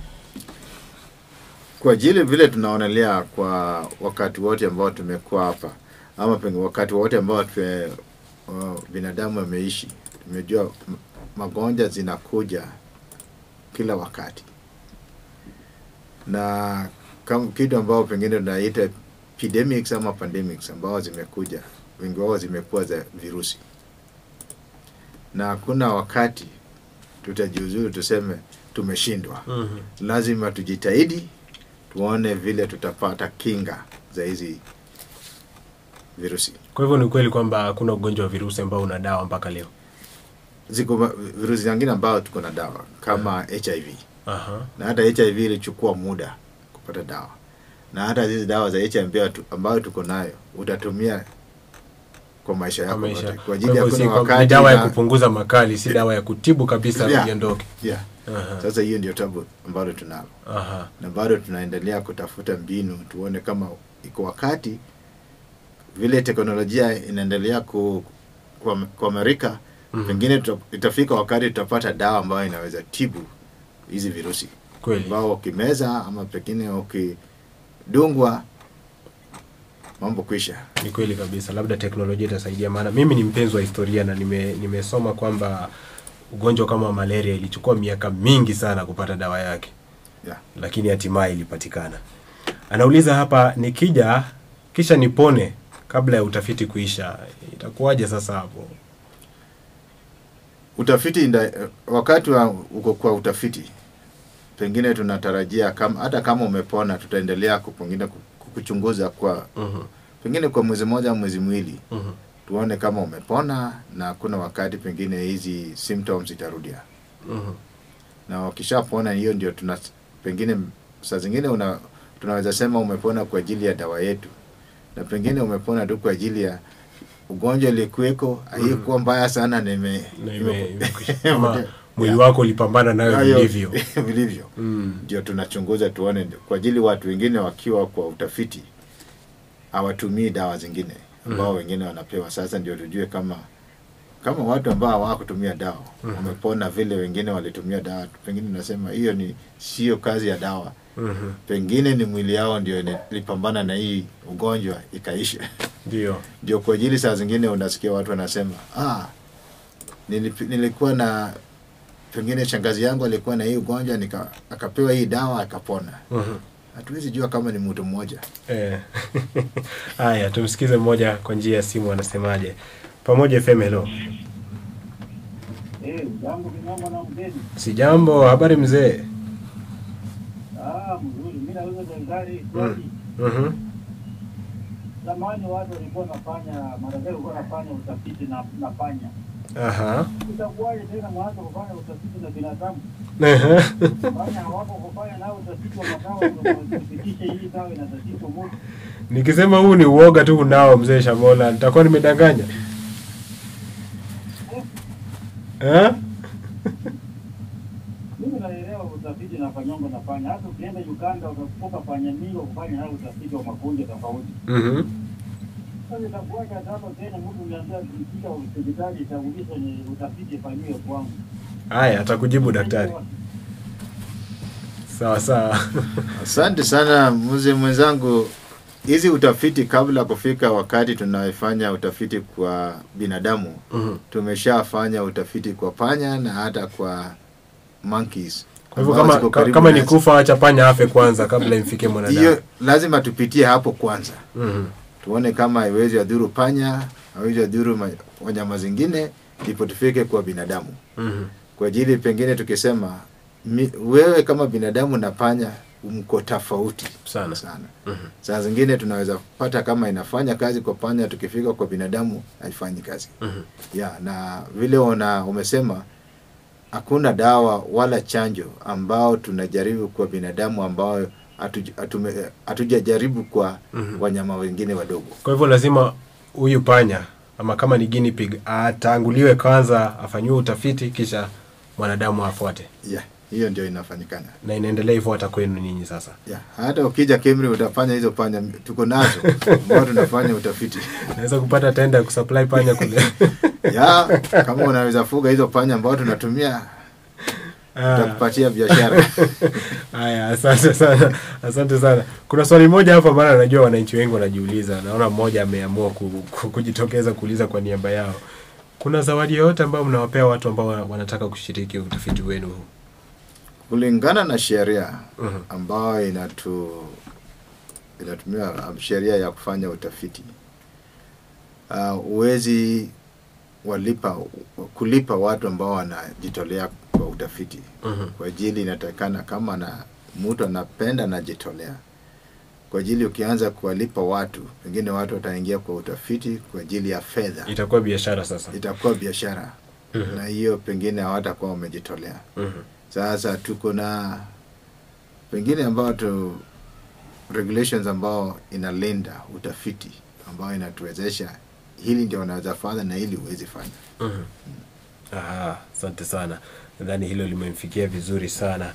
Kwa ajili vile tunaonelea kwa wakati wote ambao tumekuwa hapa ama pengine wakati wote ambao tume, uh, binadamu ameishi tumejua magonjwa zinakuja kila wakati. Na kama kitu ambao pengine tunaita epidemics ama pandemics ambao zimekuja wengi wao zimekuwa za virusi. Na hakuna wakati tutajiuzuru tuseme tumeshindwa. Mm-hmm. lazima tujitahidi tuone vile tutapata kinga za hizi virusi. Kwa hivyo ni kweli kwamba hakuna ugonjwa wa virusi ambao una dawa mpaka leo. Ziko virusi zingine ambao tuko na dawa kama HIV, Aha. na hata HIV ilichukua muda kupata dawa, na hata hizi dawa za HIV ambayo tuko nayo utatumia kwa maisha yako maisha. Kwa ajili ya ni wakati dawa ya kupunguza makali, si dawa ya kutibu kabisa Yeah. iondoke. yeah. Aha. Sasa hiyo ndio tabu ambalo tunalo. Na bado tunaendelea kutafuta mbinu tuone kama iko wakati vile teknolojia inaendelea ku, ku, kuamerika Mhm. pengine tuta, itafika wakati tutapata dawa ambayo inaweza tibu hizi virusi ambao ukimeza ama pengine ukidungwa mambo kwisha Ni kweli kabisa, labda teknolojia itasaidia, maana mimi ni mpenzi wa historia na nime, nimesoma kwamba ugonjwa kama malaria ilichukua miaka mingi sana kupata dawa yake, yeah. lakini hatimaye ilipatikana. Anauliza hapa, nikija kisha nipone kabla ya utafiti kuisha, itakuwaje sasa hapo? utafiti inda, wakati wa uko kwa utafiti pengine tunatarajia kama hata kama umepona tutaendelea pengine ku- kukuchunguza kwa Mhm, pengine kwa mwezi moja mwezi mwezi mwili mhm. Tuone kama umepona na kuna wakati pengine hizi symptoms itarudia Mhm. na wakishapona hiyo ndio tuna pengine saa zingine una, tunaweza sema umepona kwa ajili ya dawa yetu na pengine umepona tu kwa ajili ya ugonjwa ilikuweko haikuwa mbaya sana na ime, Na ime- ime- imekwisha. Ama Yeah. mwili wako ulipambana nayo vilivyo. vilivyo Mm. ndio tunachunguza tuone kwa ajili watu wengine wakiwa kwa utafiti hawatumii dawa zingine ambao Mhm. wengine wanapewa sasa ndio tujue kama kama watu ambao hawakutumia dawa Mhm. wamepona vile wengine walitumia dawa pengine nasema hiyo ni sio kazi ya dawa Mhm. pengine ni mwili yao ndio ilipambana na hii ugonjwa ikaisha Ndio. ndio kwa ajili saa zingine unasikia watu wanasema ah, nilip, nilikuwa na pengine shangazi yangu alikuwa na hii ugonjwa nika, akapewa hii dawa akapona Mhm. Hatuwezi jua kama ni mtu mmoja Eh. Haya, tumsikize mmoja kwa njia ya simu anasemaje. Pamoja FM, hello. Hey, jambo kinamba na mgeni. Si jambo, habari mzee? Ah, mzuri. Mimi nauza gari. Mhm. zamani watu walikuwa wanafanya madaktari walikuwa wanafanya utafiti na nafanya. Aha. Itakuwaje tena mwanzo kufanya utafiti na binadamu? Nikisema huu ni uoga tu unao mzee Shamola, nitakuwa nimedanganya. Eh? Mimi Haya, atakujibu daktari. Sawa sawa. asante sana mzee mwenzangu hizi utafiti kabla kufika wakati tunaifanya utafiti kwa binadamu Mhm. tumeshafanya utafiti kwa panya na hata kwa monkeys Kwa hivyo kama ka- kama ni kufa acha panya afe kwanza kabla imfike mwanadamu. hiyo lazima tupitie hapo kwanza Mhm. tuone kama haiwezi adhuru panya haiwezi adhuru wanyama zingine ndipo tufike kwa binadamu Mhm. Kwa ajili pengine tukisema mi, wewe kama binadamu na panya mko tofauti Sana. sana Mhm. saa zingine tunaweza pata kama inafanya kazi kwa panya tukifika kwa binadamu haifanyi kazi Mhm. ya na vile una umesema hakuna dawa wala chanjo ambao tunajaribu kwa binadamu ambao hatuj- hatujajaribu kwa Mhm. wanyama wengine wadogo Kwa hivyo lazima huyu panya ama kama ni guinea pig atanguliwe kwanza, afanyiwe utafiti kisha mwanadamu afuate. yeah. hiyo ndio inafanyikana na inaendelea hivyo hata kwenu nyinyi sasa yeah. hata ukija Kemri utafanya hizo panya tuko nazo ambao tunafanya utafiti naweza kupata tenda ya kusupply panya kule yeah, kama unaweza fuga hizo panya ambao tunatumia tutakupatia biashara Haya, asante sana, asante sana. Kuna swali moja hapa maana najua wananchi wengi wanajiuliza. Naona mmoja ameamua ku, ku, kujitokeza kuuliza kwa niaba yao. Kuna zawadi yoyote ambayo mnawapea watu ambao wanataka kushiriki utafiti wenu huu? kulingana na sheria Mhm. ambayo inatu inatumia um, sheria ya kufanya utafiti uh, huwezi walipa kulipa watu ambao wanajitolea kwa utafiti Mhm. kwa ajili inatakikana kama na mtu anapenda anajitolea kwa ajili ukianza kuwalipa watu pengine watu wataingia kwa utafiti kwa ajili ya fedha Itakuwa biashara sasa. itakuwa biashara Mhm. na hiyo pengine hawatakuwa wamejitolea Mhm. sasa tuko na pengine ambao tu regulations ambao inalinda utafiti ambao inatuwezesha hili ndio unaweza fanya na hili huwezi fanya. Aha, asante sana. Nadhani hilo limemfikia vizuri sana.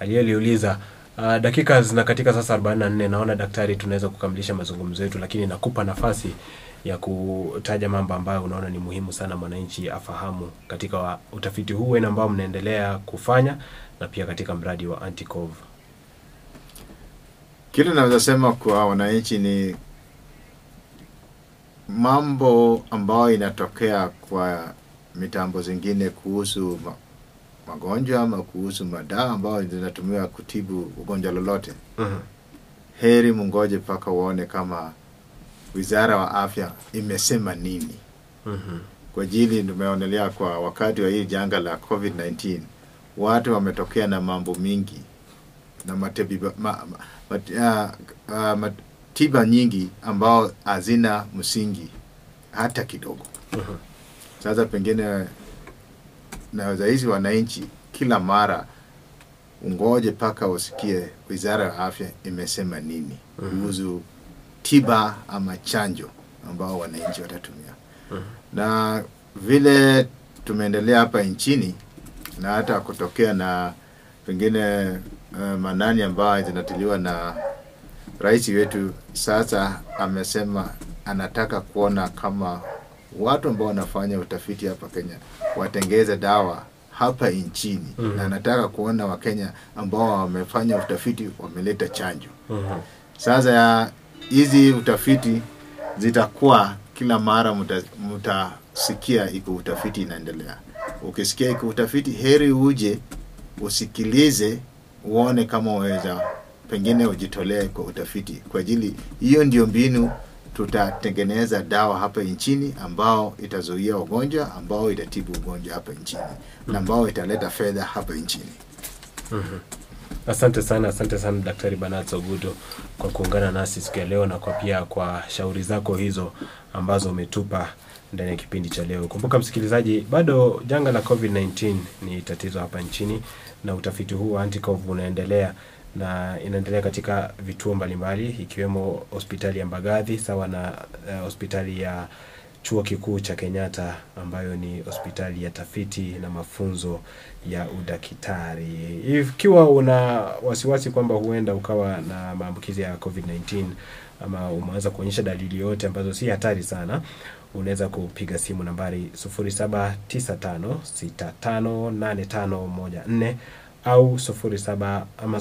Aliyeliuliza uh, dakika zinakatika sasa 44. Naona daktari, tunaweza kukamilisha mazungumzo yetu, lakini nakupa nafasi ya kutaja mambo ambayo unaona ni muhimu sana mwananchi afahamu katika utafiti huu wenu ambao mnaendelea kufanya na pia katika mradi wa Anticov. kile naweza sema kwa wananchi ni mambo ambayo inatokea kwa mitambo zingine kuhusu magonjwa ama kuhusu madawa ambayo zinatumiwa kutibu ugonjwa lolote Mhm. heri mungoje mpaka uone kama wizara wa afya imesema nini Mhm. kwa ajili tumeonelea kwa wakati wa hii janga la covid-19 watu wametokea na mambo mingi na matiba, ma, ma, mat, uh, uh, matiba nyingi ambao hazina msingi hata kidogo Mhm. sasa pengine naweza hizi wananchi kila mara ungoje mpaka usikie wizara ya afya imesema nini. Kuhusu tiba ama chanjo ambao wananchi watatumia. Na vile tumeendelea hapa nchini na hata kutokea na pengine uh, manani ambayo zinatiliwa na rais wetu sasa amesema anataka kuona kama watu ambao wanafanya utafiti hapa Kenya watengeze dawa hapa nchini Mhm. na nataka kuona Wakenya ambao wamefanya utafiti wameleta chanjo. Mhm. Sasa ya hizi utafiti zitakuwa kila mara mtasikia iko utafiti inaendelea. Ukisikia iko utafiti, heri uje usikilize, uone kama waweza pengine ujitolee kwa utafiti, kwa ajili hiyo ndio mbinu tutatengeneza dawa hapa nchini ambao itazuia ugonjwa, ambao itatibu ugonjwa hapa nchini na ambao italeta fedha hapa nchini. Asante sana, asante sana Daktari Bernard Soguto kwa kuungana nasi siku ya leo na kwa pia kwa shauri zako hizo ambazo umetupa ndani ya kipindi cha leo. Kumbuka msikilizaji, bado janga la COVID-19 ni tatizo hapa nchini na utafiti huu wa Anticov unaendelea na inaendelea katika vituo mbalimbali ikiwemo hospitali ya Mbagathi sawa na uh, hospitali ya chuo kikuu cha Kenyatta ambayo ni hospitali ya tafiti na mafunzo ya udakitari. Ikiwa una wasiwasi kwamba huenda ukawa na maambukizi ya COVID-19 ama umeanza kuonyesha dalili yote ambazo si hatari sana, unaweza kupiga simu nambari 0795658514 au 07 ama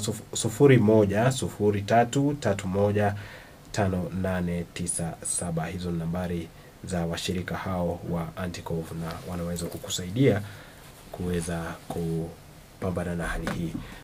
0103315897. Hizo ni nambari za washirika hao wa Anticov na wanaweza kukusaidia kuweza kupambana na hali hii.